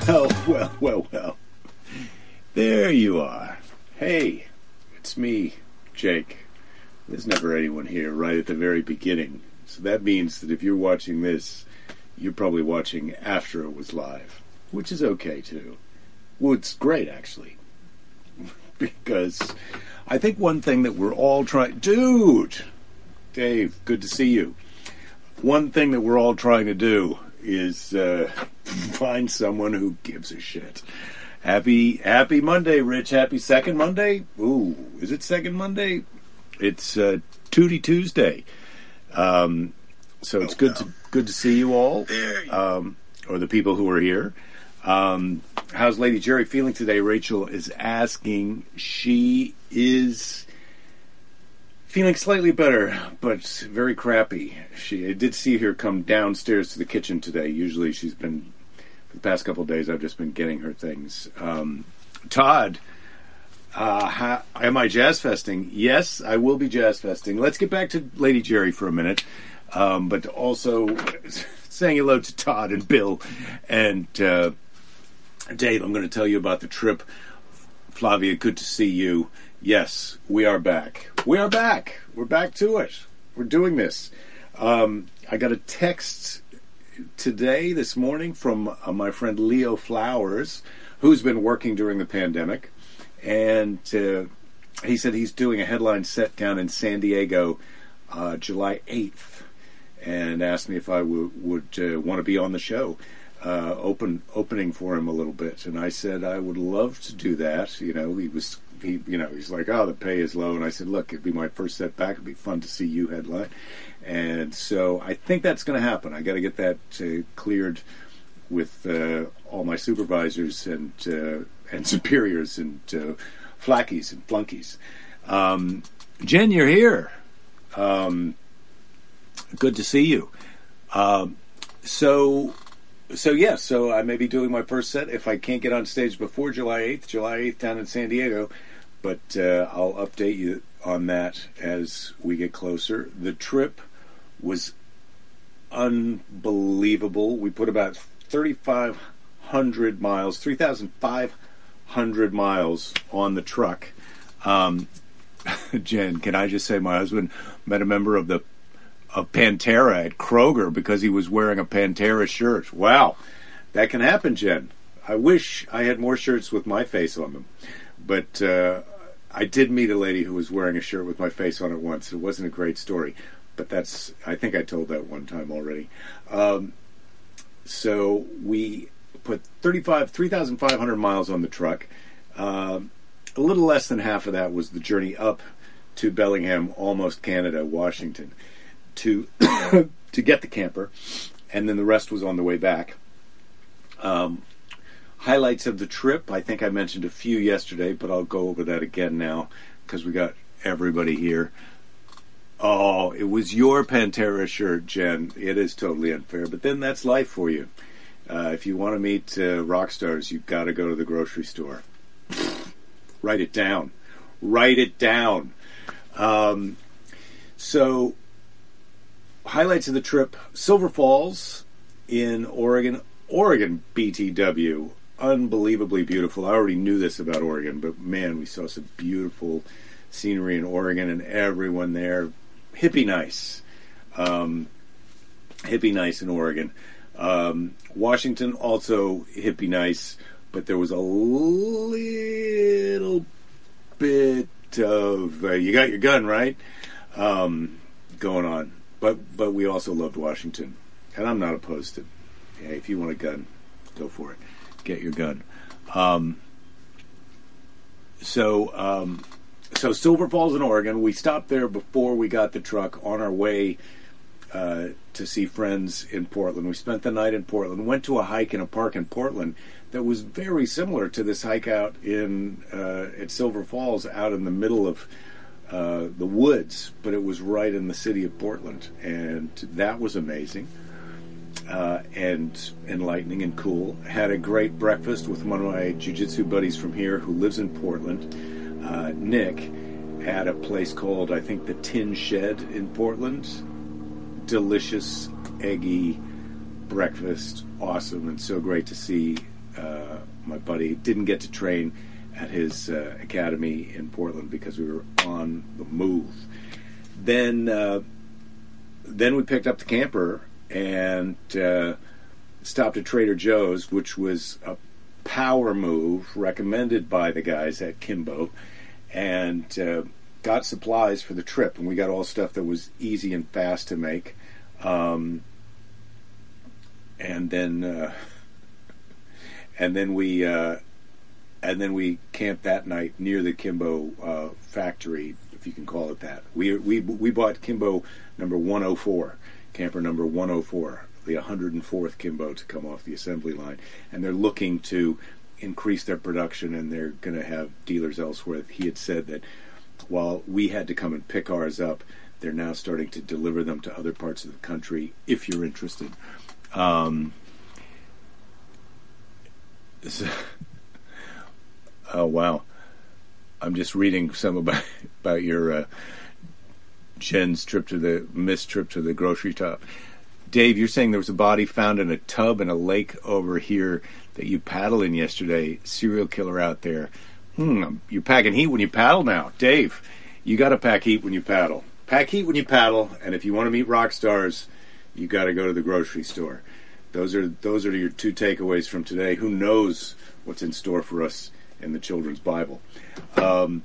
Well, well, well, well. There you are. Hey, it's me, Jake. There's never anyone here right at the very beginning. So that means that if you're watching this, you're probably watching after it was live, which is okay too. Well, it's great actually. because I think one thing that we're all trying. Dude! Dave, good to see you. One thing that we're all trying to do is uh, find someone who gives a shit. Happy Happy Monday, Rich. Happy second Monday. Ooh, is it second Monday? It's uh, Tootie Tuesday. Um, so it's good to good to see you all, um, or the people who are here. Um, how's Lady Jerry feeling today? Rachel is asking. She is feeling slightly better, but very crappy. She I did see her come downstairs to the kitchen today. Usually she's been for the past couple days. I've just been getting her things. Um, Todd, uh, am I jazz festing? Yes, I will be jazz festing. Let's get back to Lady Jerry for a minute, um, but also saying hello to Todd and Bill and uh, Dave. I'm going to tell you about the trip. Flavia, good to see you. Yes, we are back. We are back. We're back to it. We're doing this. Um, I got a text today, this morning, from uh, my friend Leo Flowers, who's been working during the pandemic. And uh, he said he's doing a headline set down in San Diego uh, July 8th and asked me if I w- would uh, want to be on the show. Uh, open opening for him a little bit, and I said I would love to do that. You know, he was he, you know, he's like, oh, the pay is low, and I said, look, it'd be my first setback. It'd be fun to see you headline, and so I think that's going to happen. I got to get that uh, cleared with uh, all my supervisors and uh, and superiors and uh, flackies and flunkies. Um, Jen, you're here. Um, good to see you. Um, so so yes, yeah, so I may be doing my first set if I can't get on stage before July eighth. July eighth down in San Diego, but uh, I'll update you on that as we get closer. The trip was unbelievable. We put about thirty five hundred miles, three thousand five hundred miles on the truck. Um, Jen, can I just say my husband met a member of the of Pantera at Kroger because he was wearing a Pantera shirt. Wow, that can happen, Jen. I wish I had more shirts with my face on them, but uh, I did meet a lady who was wearing a shirt with my face on it once. It wasn't a great story, but that's I think I told that one time already. Um, so we put 35 3,500 miles on the truck. Uh, a little less than half of that was the journey up to Bellingham, almost Canada, Washington to to get the camper, and then the rest was on the way back. Um, highlights of the trip. I think I mentioned a few yesterday, but I'll go over that again now because we got everybody here. Oh, it was your Pantera shirt, Jen. It is totally unfair, but then that's life for you. Uh, if you want to meet uh, rock stars, you've got to go to the grocery store. Write it down. Write it down. Um, so highlights of the trip Silver Falls in Oregon. Oregon BTW. Unbelievably beautiful. I already knew this about Oregon, but man, we saw some beautiful scenery in Oregon and everyone there. Hippie nice. Um, hippie nice in Oregon. Um, Washington also hippie nice, but there was a little bit of uh, you got your gun right um, going on but but we also loved Washington, and I'm not opposed to. Hey, if you want a gun, go for it. Get your gun. Um, so um, so Silver Falls in Oregon. We stopped there before we got the truck on our way uh, to see friends in Portland. We spent the night in Portland. Went to a hike in a park in Portland that was very similar to this hike out in uh, at Silver Falls, out in the middle of uh, the woods, but it was right in the city of Portland, and that was amazing uh, and enlightening and cool. Had a great breakfast with one of my jujitsu buddies from here who lives in Portland, uh, Nick, at a place called I think the Tin Shed in Portland. Delicious, eggy breakfast, awesome, and so great to see uh, my buddy, didn't get to train at his uh, academy in Portland because we were on the move. Then, uh, then we picked up the camper and uh, stopped at Trader Joe's, which was a power move recommended by the guys at Kimbo, and uh, got supplies for the trip. And we got all stuff that was easy and fast to make. Um, and then, uh, and then we, uh, and then we camped that night near the Kimbo uh, factory, if you can call it that. We we we bought Kimbo number 104, camper number 104 the 104th Kimbo to come off the assembly line, and they're looking to increase their production, and they're going to have dealers elsewhere. He had said that while we had to come and pick ours up, they're now starting to deliver them to other parts of the country if you're interested. Um, so, oh wow! I'm just reading some about about your uh, Jen's trip to the missed trip to the grocery top. Dave, you're saying there was a body found in a tub in a lake over here that you paddled in yesterday. Serial killer out there. Hmm, you're packing heat when you paddle now. Dave, you got to pack heat when you paddle. Pack heat when you paddle, and if you want to meet rock stars, you got to go to the grocery store. Those are those are your two takeaways from today. Who knows what's in store for us in the children's Bible? Um,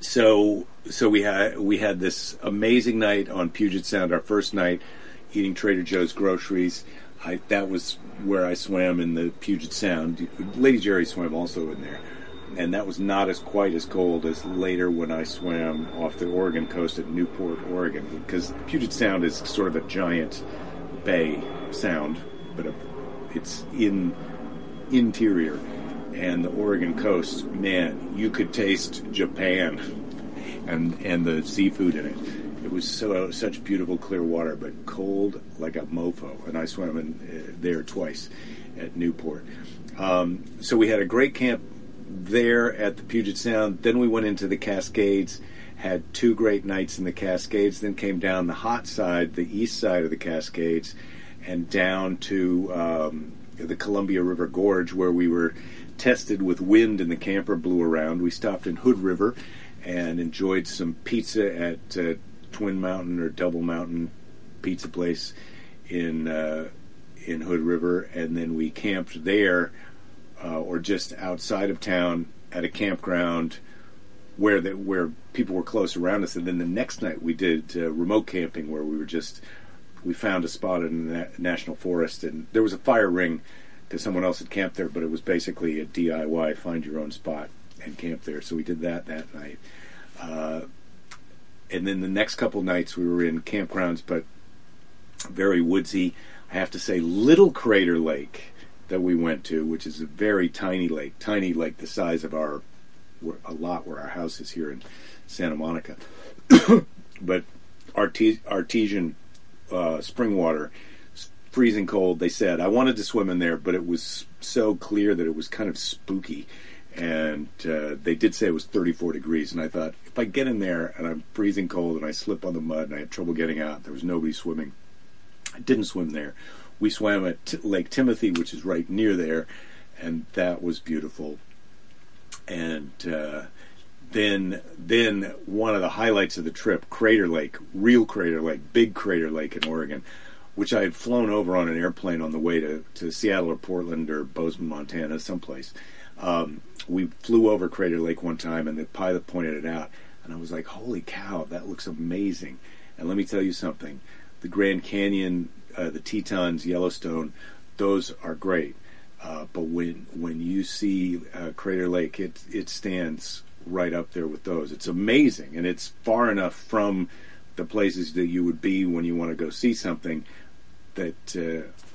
so so we had we had this amazing night on Puget Sound, our first night eating Trader Joe's groceries. I, that was where I swam in the Puget Sound. Lady Jerry swam also in there, and that was not as quite as cold as later when I swam off the Oregon coast at Newport, Oregon, because Puget Sound is sort of a giant bay sound, but a, it's in interior, and the Oregon coast, man, you could taste Japan and and the seafood in it it was so such beautiful clear water, but cold like a mofo. And I swam in uh, there twice at Newport. Um, so we had a great camp there at the Puget Sound. Then we went into the Cascades, had two great nights in the Cascades. Then came down the hot side, the east side of the Cascades, and down to um, the Columbia River Gorge, where we were tested with wind and the camper blew around. We stopped in Hood River and enjoyed some pizza at uh, Twin Mountain or Double Mountain pizza place in uh, in Hood River, and then we camped there uh, or just outside of town at a campground where where people were close around us. And then the next night we did uh, remote camping where we were just we found a spot in the national forest, and there was a fire ring because someone else had camped there, but it was basically a DIY find your own spot and camp there. So we did that that night. Uh, and then the next couple nights we were in campgrounds, but very woodsy. I have to say, Little Crater Lake that we went to, which is a very tiny lake, tiny like the size of our a lot where our house is here in Santa Monica, but artesian uh, spring water, freezing cold. They said I wanted to swim in there, but it was so clear that it was kind of spooky and uh, they did say it was 34 degrees. And I thought, if I get in there and I'm freezing cold and I slip on the mud and I have trouble getting out, there was nobody swimming. I didn't swim there. We swam at T- Lake Timothy, which is right near there, and that was beautiful. And uh, then, then one of the highlights of the trip, Crater Lake, real Crater Lake, big Crater Lake in Oregon, which I had flown over on an airplane on the way to, to Seattle or Portland or Bozeman, Montana, someplace um, we flew over Crater Lake one time, and the pilot pointed it out, and I was like, "Holy cow, that looks amazing!" And let me tell you something: the Grand Canyon, uh, the Tetons, Yellowstone, those are great. Uh, but when when you see uh, Crater Lake, it it stands right up there with those. It's amazing, and it's far enough from the places that you would be when you want to go see something. That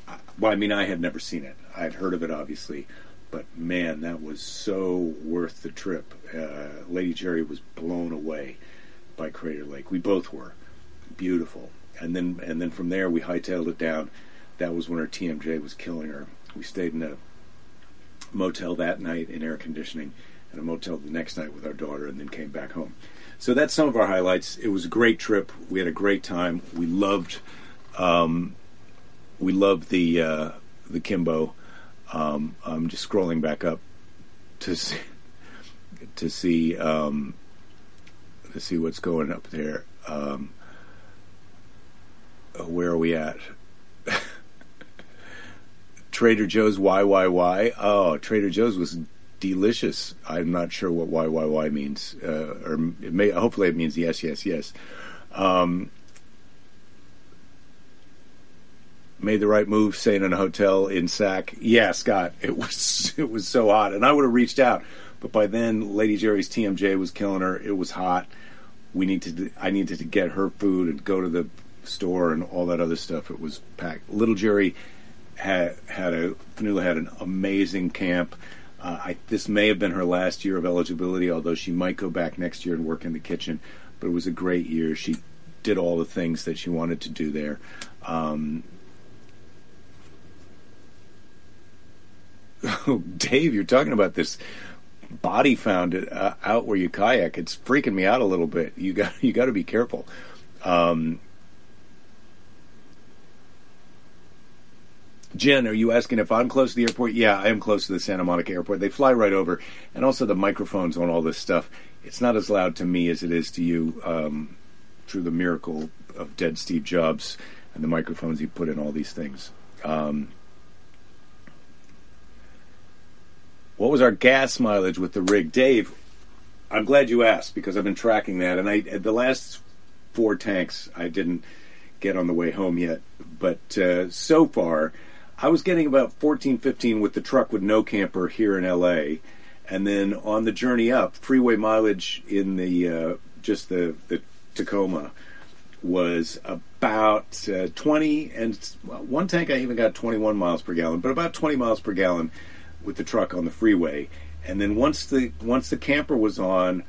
uh, well, I mean, I had never seen it. I had heard of it, obviously, but man, that was so worth the trip. Uh, Lady Jerry was blown away by Crater Lake. We both were. Beautiful. And then and then from there we hightailed it down. That was when her TMJ was killing her. We stayed in a motel that night in air conditioning and a motel the next night with our daughter and then came back home. So that's some of our highlights. It was a great trip. We had a great time. We loved um, we loved the uh, the Kimbo Um, I'm just scrolling back up to see, to see um, to see what's going up there. Um, where are we at? Trader Joe's YYY. Oh, Trader Joe's was delicious. I'm not sure what YYY means, uh, or it may, hopefully it means yes, yes, yes. Um, made the right move staying in a hotel in Sac. Yeah, Scott, it was it was so hot, and I would have reached out, but by then Lady Jerry's TMJ was killing her. It was hot. We needed to, I needed to get her food and go to the store and all that other stuff. It was packed. Little Jerry had had a Fanula had an amazing camp. Uh, I, this may have been her last year of eligibility, although she might go back next year and work in the kitchen. But it was a great year. She did all the things that she wanted to do there. Um, Dave, you're talking about this body found uh, out where you kayak. It's freaking me out a little bit. You got you got to be careful. Um, Jen, are you asking if I'm close to the airport? Yeah, I am close to the Santa Monica airport. They fly right over, and also the microphones on all this stuff. It's not as loud to me as it is to you um, through the miracle of dead Steve Jobs and the microphones he put in all these things. Um, what was our gas mileage with the rig, Dave? I'm glad you asked because I've been tracking that, and I the last four tanks I didn't get on the way home yet, but uh, so far I was getting about 14, 15 with the truck with no camper here in LA. And then on the journey up, freeway mileage in the uh, just the, the Tacoma was about uh, 20, and one tank I even got 21 miles per gallon, but about 20 miles per gallon with the truck on the freeway. And then once the once the camper was on,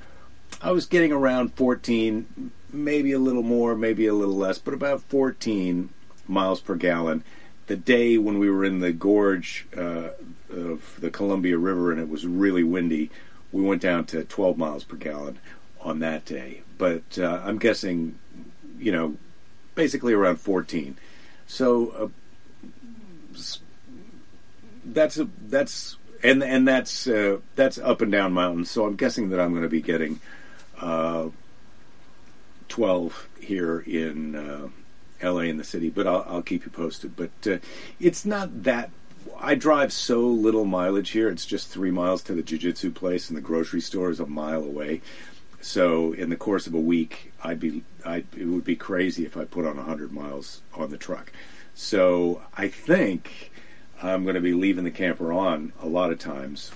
I was getting around 14, maybe a little more, maybe a little less, but about 14 miles per gallon the day when we were in the gorge uh, of the Columbia River and it was really windy, we went down to 12 miles per gallon on that day. But uh, I'm guessing, you know, basically around 14. So uh, that's a, that's and and that's uh, that's up and down mountains. So I'm guessing that I'm going to be getting uh, 12 here in uh, LA in the city, but I'll, I'll keep you posted. But uh, it's not that. I drive so little mileage here. It's just three miles to the jiu-jitsu place, and the grocery store is a mile away. So in the course of a week, I'd be, I'd, it would be crazy if I put on 100 miles on the truck. So I think I'm going to be leaving the camper on a lot of times.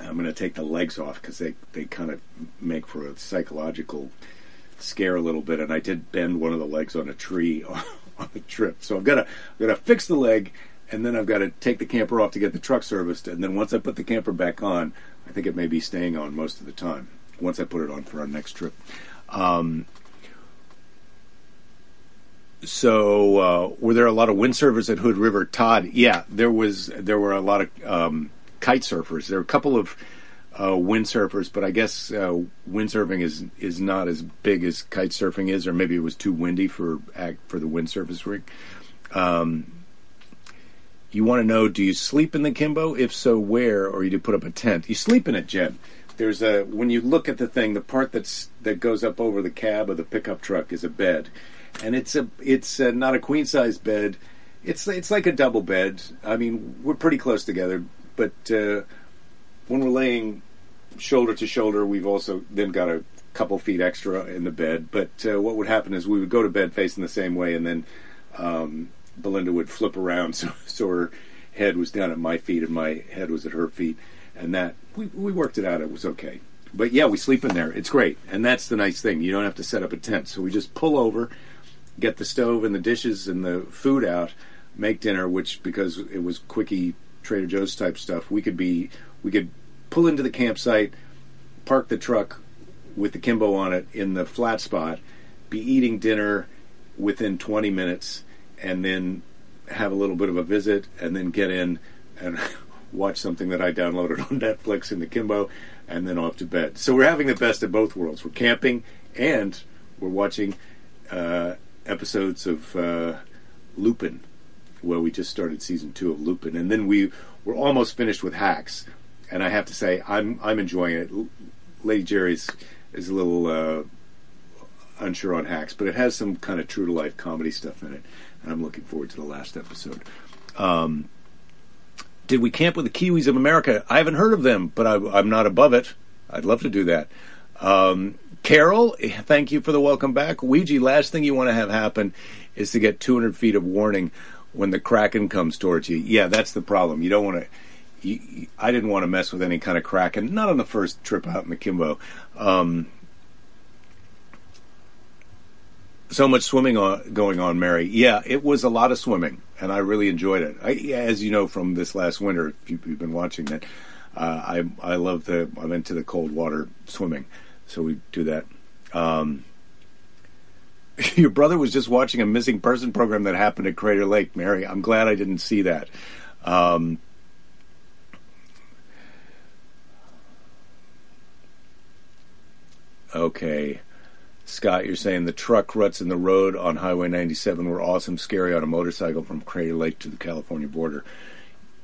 I'm going to take the legs off because they, they kind of make for a psychological scare a little bit, and I did bend one of the legs on a tree on, the trip. So I've got to I've got to fix the leg, and then I've got to take the camper off to get the truck serviced, and then once I put the camper back on, I think it may be staying on most of the time. Once I put it on for our next trip. Um, so uh, were there a lot of windsurfers at Hood River, Todd? Yeah, there was. There were a lot of um, kite surfers. There were a couple of uh, windsurfers, but I guess uh, windsurfing is is not as big as kite surfing is, or maybe it was too windy for for the windsurfers rig. Um, you want to know: Do you sleep in the Kimbo? If so, where? Or you do put up a tent? You sleep in it, Jen. There's a when you look at the thing, the part that's that goes up over the cab of the pickup truck is a bed, and it's a it's a, not a queen size bed. It's it's like a double bed. I mean, we're pretty close together, but. Uh, when we're laying shoulder to shoulder, we've also then got a couple feet extra in the bed. But uh, what would happen is we would go to bed facing the same way, and then um, Belinda would flip around so, so her head was down at my feet and my head was at her feet, and that we we worked it out. It was okay. But yeah, we sleep in there. It's great, and that's the nice thing. You don't have to set up a tent. So we just pull over, get the stove and the dishes and the food out, make dinner. Which because it was quickie Trader Joe's type stuff, we could be we could pull into the campsite, park the truck with the Kimbo on it in the flat spot, be eating dinner within 20 minutes, and then have a little bit of a visit, and then get in and watch something that I downloaded on Netflix in the Kimbo, and then off to bed. So we're having the best of both worlds. We're camping and we're watching uh, episodes of uh, Lupin, well, we just started season two of Lupin, and then we were almost finished with Hacks. And I have to say, I'm I'm enjoying it. Lady Jerry's is a little uh, unsure on Hacks, but it has some kind of true to life comedy stuff in it, and I'm looking forward to the last episode. Um, did we camp with the Kiwis of America? I haven't heard of them, but I, am not above it. I'd love to do that. Um, Carol, thank you for the welcome back. Ouija, last thing you want to have happen is to get 200 feet of warning when the Kraken comes towards you. Yeah, that's the problem. You don't want to. You, I didn't want to mess with any kind of Kraken, not on the first trip out in the Kimbo. Um, so much swimming on, going on, Mary. Yeah, it was a lot of swimming, and I really enjoyed it. I, as you know from this last winter, if you've been watching that, uh, I I love the I'm into the cold water swimming, so we do that. Um, your brother was just watching a missing person program that happened at Crater Lake, Mary. I'm glad I didn't see that. Um, okay. Scott, you're saying the truck ruts in the road on Highway 97 were awesome, scary on a motorcycle from Crater Lake to the California border.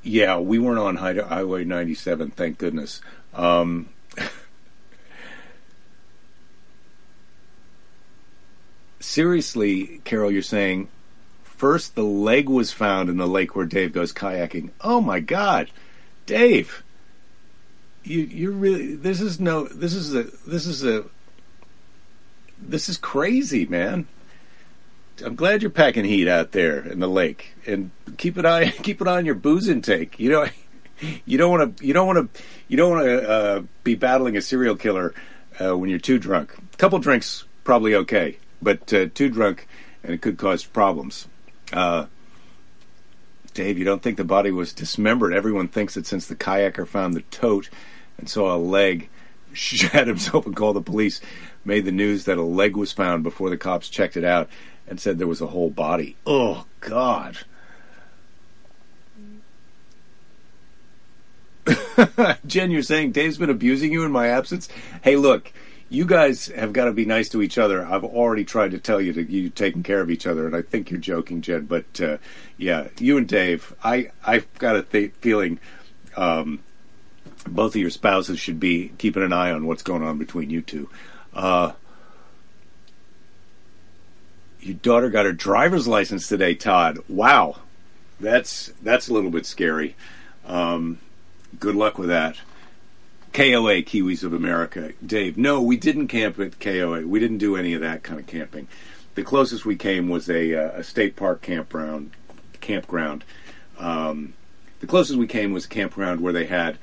Yeah, we weren't on Highway 97, thank goodness. Um, seriously, Carol, you're saying first the leg was found in the lake where Dave goes kayaking. Oh my God, Dave, you you really this is no this is a this is a this is crazy, man. I'm glad you're packing heat out there in the lake, and keep an eye keep an eye on your booze intake. You know, you don't want to you don't want to you don't want to uh, be battling a serial killer uh, when you're too drunk. A couple drinks probably okay, but uh, too drunk and it could cause problems. Uh, Dave, you don't think the body was dismembered? Everyone thinks that since the kayaker found the tote and saw a leg, shat himself and called the police made the news that a leg was found before the cops checked it out and said there was a whole body. Oh, God. Jen, you're saying Dave's been abusing you in my absence? Hey, look, you guys have got to be nice to each other. I've already tried to tell you that you taking care of each other, and I think you're joking, Jen. But uh, yeah, you and Dave, I I've got a th- feeling um, both of your spouses should be keeping an eye on what's going on between you two. Uh, your daughter got her driver's license today, Todd. Wow, that's that's a little bit scary. Um, good luck with that. KOA, Kiwis of America. Dave, no, we didn't camp at KOA. We didn't do any of that kind of camping. The closest we came was a, uh, a state park campground. Campground. Um, the closest we came was a campground where they had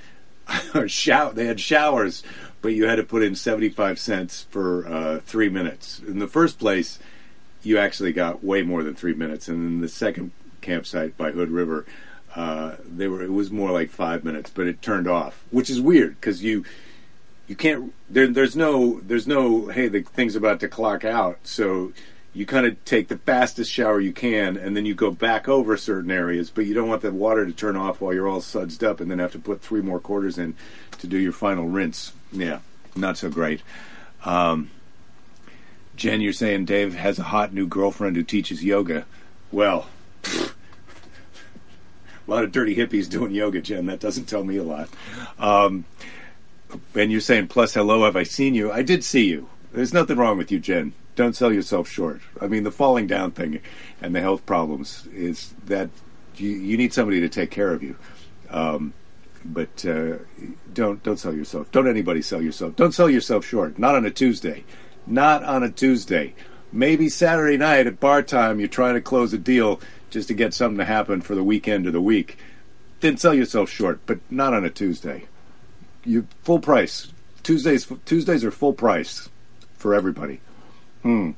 shower. They had showers but you had to put in 75 cents for uh, three minutes. In the first place, you actually got way more than three minutes. And then the second campsite by Hood River, uh, they were it was more like five minutes, but it turned off, which is weird because you you can't there, there's no there's no hey the thing's about to clock out, so you kind of take the fastest shower you can, and then you go back over certain areas, but you don't want the water to turn off while you're all sudsed up, and then have to put three more quarters in to do your final rinse. Yeah, not so great. Um, Jen, you're saying Dave has a hot new girlfriend who teaches yoga. Well, a lot of dirty hippies doing yoga, Jen. That doesn't tell me a lot. Um, and you're saying, plus, hello, have I seen you? I did see you. There's nothing wrong with you, Jen. Don't sell yourself short. I mean, the falling down thing and the health problems is that you, you need somebody to take care of you. Um, but uh, don't don't sell yourself. Don't anybody sell yourself. Don't sell yourself short. Not on a Tuesday. Not on a Tuesday. Maybe Saturday night at bar time, you're trying to close a deal just to get something to happen for the weekend or the week. Then sell yourself short, but not on a Tuesday. You full price. Tuesdays Tuesdays are full price for everybody. Hmm.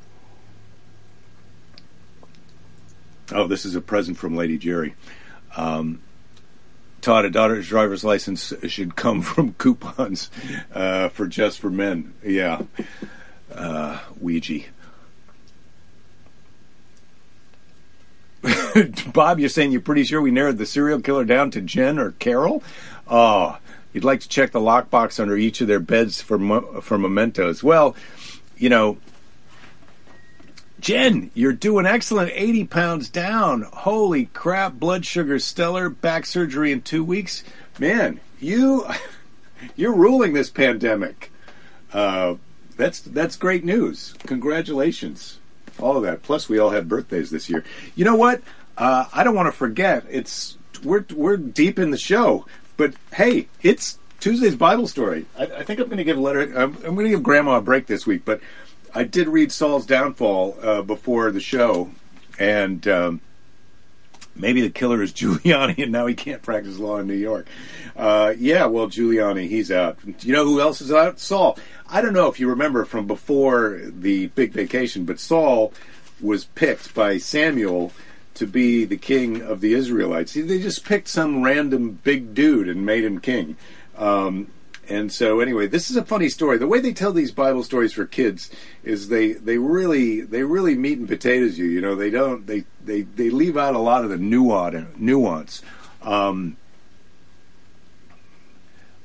Oh, this is a present from Lady Jerry. Um, Todd, a daughter's driver's license should come from coupons uh, for just for men. Yeah, uh, Ouija. Bob, you're saying you're pretty sure we narrowed the serial killer down to Jen or Carol? Oh, you'd like to check the lockbox under each of their beds for for mementos. Well, you know, Jen, you're doing excellent. 80 pounds down. Holy crap. Blood sugar stellar. Back surgery in two weeks. Man, you, you're ruling this pandemic. Uh, that's, that's great news. Congratulations. All of that. Plus, we all had birthdays this year. You know what? Uh, I don't want to forget. It's, we're, we're deep in the show, but hey, it's Tuesday's Bible story. I, I think I'm going to give letter. I'm, I'm going to give Grandma a break this week, but I did read Saul's downfall uh, before the show, and um, maybe the killer is Giuliani, and now he can't practice law in New York. Uh, yeah, well, Giuliani, he's out. You know who else is out? Saul. I don't know if you remember from before the big vacation, but Saul was picked by Samuel to be the king of the Israelites. They just picked some random big dude and made him king. Um, and so anyway, this is a funny story. The way they tell these Bible stories for kids is they they really they really meat and potatoes you. You know, they don't they they they leave out a lot of the nuance nuance. Um,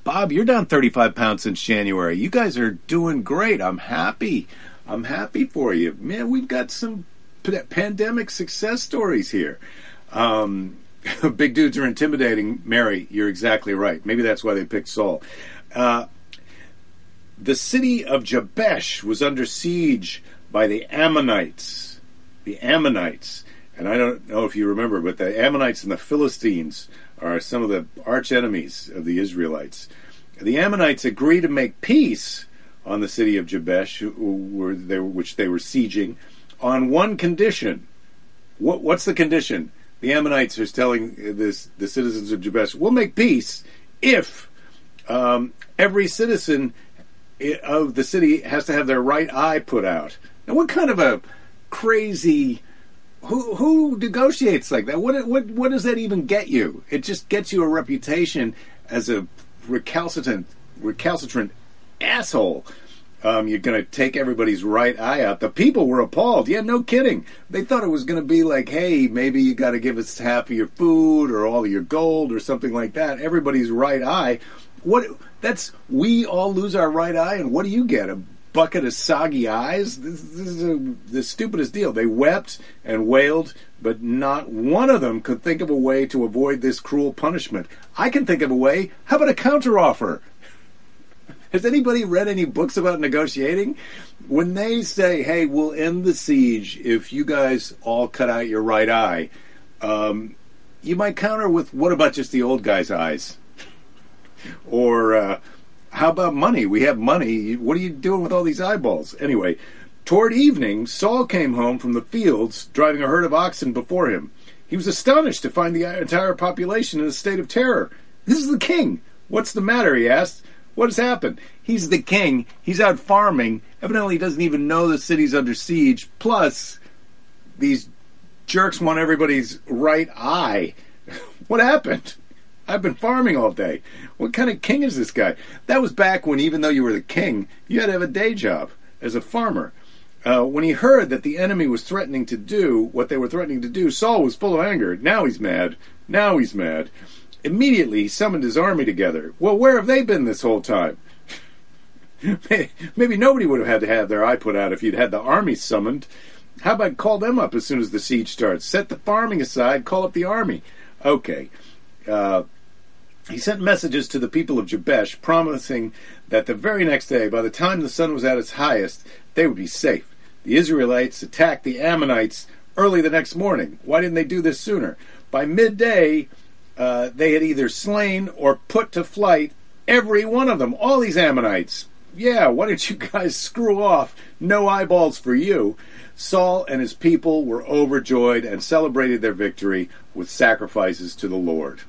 Bob, you're down 35 pounds since January. You guys are doing great. I'm happy. I'm happy for you, man. We've got some p- pandemic success stories here. Um, big dudes are intimidating. Mary, you're exactly right. Maybe that's why they picked Saul. Uh, the city of Jabesh was under siege by the Ammonites. The Ammonites. And I don't know if you remember, but the Ammonites and the Philistines are some of the arch enemies of the Israelites. The Ammonites agreed to make peace on the city of Jabesh, which they were sieging, on one condition. What, what's the condition? The Ammonites are telling this, the citizens of Jabesh, we'll make peace if um, every citizen of the city has to have their right eye put out. Now, what kind of a crazy who who negotiates like that? What what what does that even get you? It just gets you a reputation as a recalcitrant recalcitrant asshole. Um, you're going to take everybody's right eye out. The people were appalled. Yeah, no kidding. They thought it was going to be like, hey, maybe you got to give us half of your food or all of your gold or something like that. Everybody's right eye what? That's we all lose our right eye, and what do you get? A bucket of soggy eyes? This, this is a, the stupidest deal. They wept and wailed, but not one of them could think of a way to avoid this cruel punishment. I can think of a way. How about a counteroffer? Has anybody read any books about negotiating? When they say, "Hey, we'll end the siege if you guys all cut out your right eye," um, you might counter with, "What about just the old guy's eyes?" Or uh, how about money? We have money. What are you doing with all these eyeballs? Anyway, toward evening, Saul came home from the fields driving a herd of oxen before him. He was astonished to find the entire population in a state of terror. This is the king. What's the matter? he asked. What has happened? He's the king. He's out farming. Evidently, he doesn't even know the city's under siege. Plus, these jerks want everybody's right eye. what happened? I've been farming all day. What kind of king is this guy? That was back when, even though you were the king, you had to have a day job as a farmer. Uh, when he heard that the enemy was threatening to do what they were threatening to do, Saul was full of anger. Now he's mad. Now he's mad. Immediately, he summoned his army together. Well, where have they been this whole time? Maybe nobody would have had to have their eye put out if you'd had the army summoned. How about call them up as soon as the siege starts? Set the farming aside, call up the army. Okay. Uh, he sent messages to the people of Jabesh, promising that the very next day, by the time the sun was at its highest, they would be safe. The Israelites attacked the Ammonites early the next morning. Why didn't they do this sooner? By midday, uh, they had either slain or put to flight every one of them, all these Ammonites. Yeah, why don't you guys screw off? No eyeballs for you. Saul and his people were overjoyed and celebrated their victory with sacrifices to the Lord.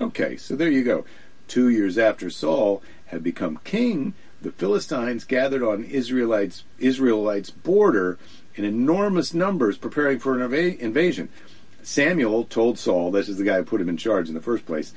Okay, so there you go. Two years after Saul had become king, the Philistines gathered on Israelites Israelites border in enormous numbers, preparing for an inv- invasion. Samuel told Saul, this is the guy who put him in charge in the first place,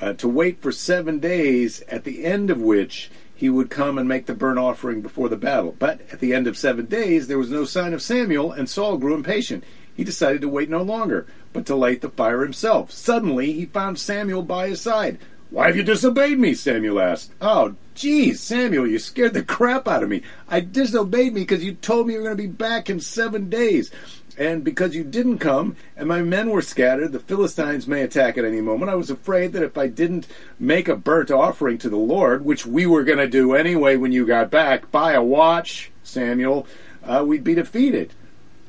uh, to wait for seven days, at the end of which he would come and make the burnt offering before the battle. But at the end of seven days, there was no sign of Samuel, and Saul grew impatient. He decided to wait no longer, but to light the fire himself. Suddenly, he found Samuel by his side. Why have you disobeyed me? Samuel asked. Oh, geez, Samuel, you scared the crap out of me. I disobeyed me because you told me you were going to be back in seven days. And because you didn't come, and my men were scattered, the Philistines may attack at any moment. I was afraid that if I didn't make a burnt offering to the Lord, which we were going to do anyway when you got back, buy a watch, Samuel, uh, we'd be defeated.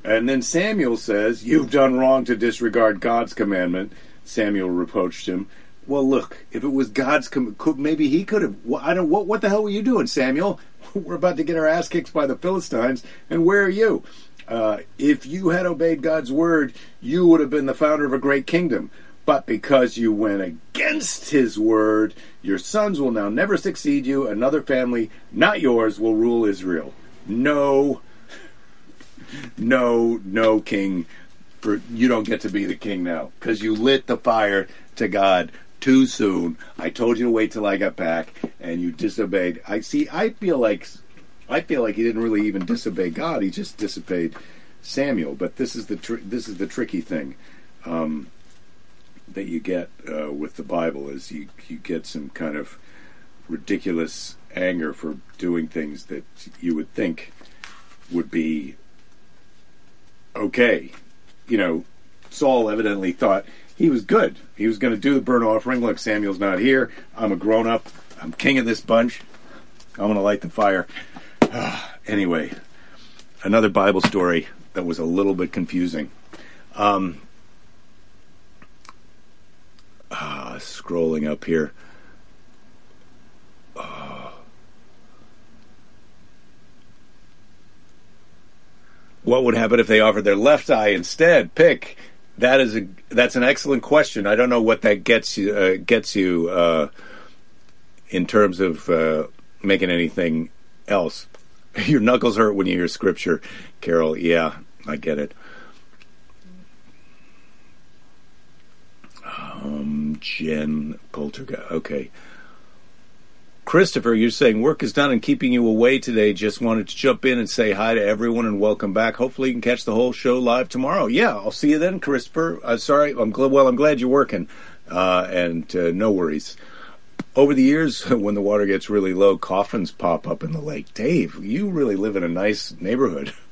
And then Samuel says, You've done wrong to disregard God's commandment. Samuel reproached him. Well, look, if it was God's, maybe he could have. I don't. What, what the hell were you doing, Samuel? We're about to get our ass kicked by the Philistines, and where are you? Uh, if you had obeyed God's word, you would have been the founder of a great kingdom. But because you went against his word, your sons will now never succeed you. Another family, not yours, will rule Israel. No, no, no king. You don't get to be the king now because you lit the fire to God too soon. I told you to wait till I got back, and you disobeyed. I see. I feel like I feel like he didn't really even disobey God; he just disobeyed Samuel. But this is the tr- this is the tricky thing um, that you get uh, with the Bible is you you get some kind of ridiculous anger for doing things that you would think would be okay. You know, Saul evidently thought he was good. He was going to do the burnt offering. Look, Samuel's not here. I'm a grown up. I'm king of this bunch. I'm going to light the fire. anyway, another Bible story that was a little bit confusing. Um, uh, scrolling up here. Uh, what would happen if they offered their left eye instead? Pick. That is a that's an excellent question. I don't know what that gets you uh, gets you uh, in terms of uh, making anything else. Your knuckles hurt when you hear scripture, Carol. Yeah, I get it. Um, Jen Poltergeist. Okay. Christopher, you're saying work is done and keeping you away today. Just wanted to jump in and say hi to everyone and welcome back. Hopefully, you can catch the whole show live tomorrow. Yeah, I'll see you then, Christopher. Uh, sorry, I'm glad. Well, I'm glad you're working, uh, and uh, no worries. Over the years, when the water gets really low, coffins pop up in the lake. Dave, you really live in a nice neighborhood.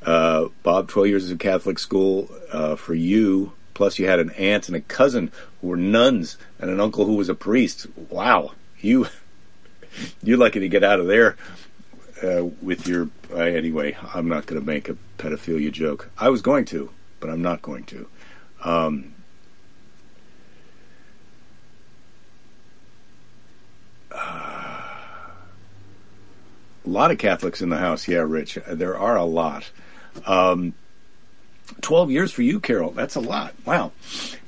Uh, Bob, 12 years of Catholic school uh, for you Plus, you had an aunt and a cousin who were nuns, and an uncle who was a priest. Wow, you you're lucky to get out of there uh, with your. Uh, anyway, I'm not going to make a pedophilia joke. I was going to, but I'm not going to. Um, uh, a lot of Catholics in the house. Yeah, Rich. There are a lot. Um, 12 years for you, Carol. That's a lot. Wow.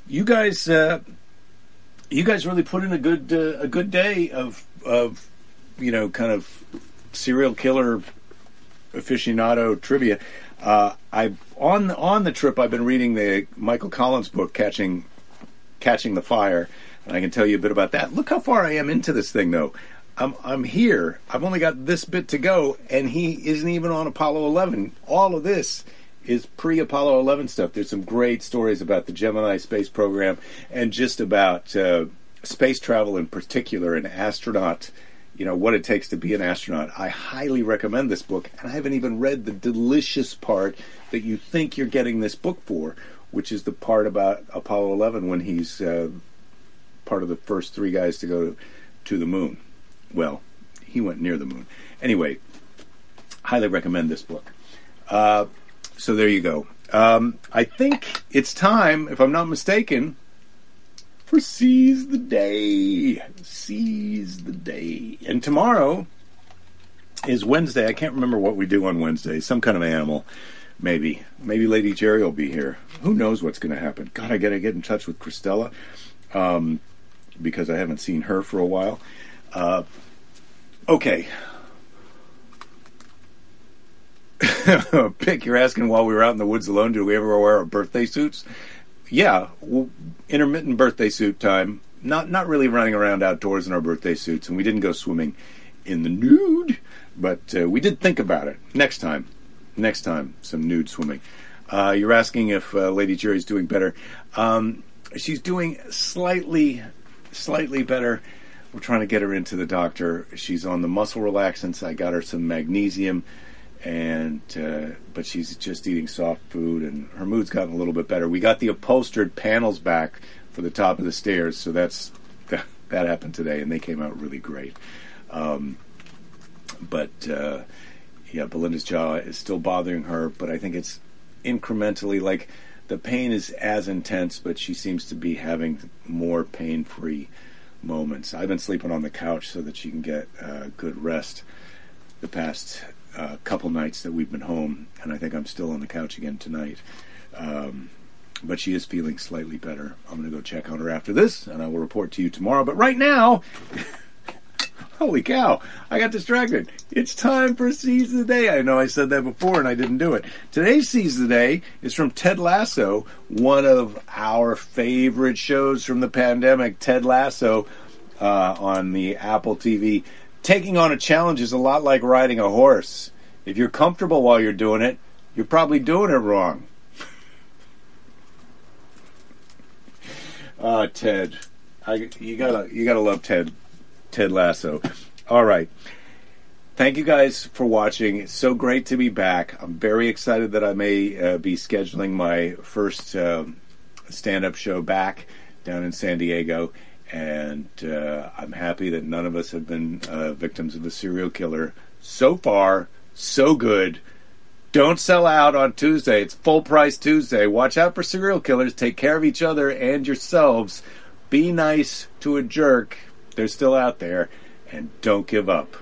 You guys, uh, you guys really put in a good, uh, a good day of, of, you know, kind of serial killer aficionado trivia. Uh, I on on the trip, I've been reading the Michael Collins book, Catching, Catching the Fire, and I can tell you a bit about that. Look how far I am into this thing, though. I'm I'm here. I've only got this bit to go, and he isn't even on Apollo 11. All of this is pre Apollo 11 stuff. There's some great stories about the Gemini space program and just about uh, space travel in particular and astronaut, you know, what it takes to be an astronaut. I highly recommend this book, and I haven't even read the delicious part that you think you're getting this book for, which is the part about Apollo 11 when he's uh, part of the first three guys to go to the moon. Well, he went near the moon. Anyway, highly recommend this book. Uh, so there you go. Um, I think it's time, if I'm not mistaken, for Seize the Day. Seize the Day. And tomorrow is Wednesday. I can't remember what we do on Wednesday. Some kind of animal. Maybe. Maybe Lady Jerry will be here. Who knows what's going to happen? God, I got to get in touch with Christella um, because I haven't seen her for a while. Uh, okay. Pick, you're asking while we were out in the woods alone, did we ever wear our birthday suits? Yeah, well, intermittent birthday suit time. Not not really running around outdoors in our birthday suits, and we didn't go swimming in the nude, but uh, we did think about it. Next time, next time, some nude swimming. Uh, you're asking if uh, Lady Jerry's doing better. Um, she's doing slightly, slightly better. We're trying to get her into the doctor. She's on the muscle relaxants. I got her some magnesium, and uh, but she's just eating soft food, and her mood's gotten a little bit better. We got the upholstered panels back for the top of the stairs, so that's that, that happened today, and they came out really great. Um, but uh, yeah, Belinda's jaw is still bothering her, but I think it's incrementally like the pain is as intense, but she seems to be having more pain-free moments. I've been sleeping on the couch so that she can get uh, good rest the past uh, couple nights that we've been home, and I think I'm still on the couch again tonight. Um, but she is feeling slightly better. I'm going to go check on her after this, and I will report to you tomorrow. But right now, holy cow, I got distracted. It's time for Seize the Day. I know I said that before and I didn't do it. Today's Seize the Day is from Ted Lasso, one of our favorite shows from the pandemic. Ted Lasso uh, on the Apple TV. Taking on a challenge is a lot like riding a horse. If you're comfortable while you're doing it, you're probably doing it wrong. Ah, Ted, I, you gotta you gotta love Ted, Ted Lasso. All right, thank you guys for watching. It's so great to be back. I'm very excited that I may uh, be scheduling my first uh, stand-up show back down in San Diego, and uh, I'm happy that none of us have been uh, victims of a serial killer so far. So good. Don't sell out on Tuesday. It's full price Tuesday. Watch out for serial killers. Take care of each other and yourselves. Be nice to a jerk. They're still out there. And don't give up.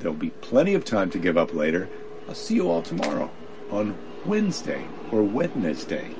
There'll be plenty of time to give up later. I'll see you all tomorrow on Wednesday or Wednesday.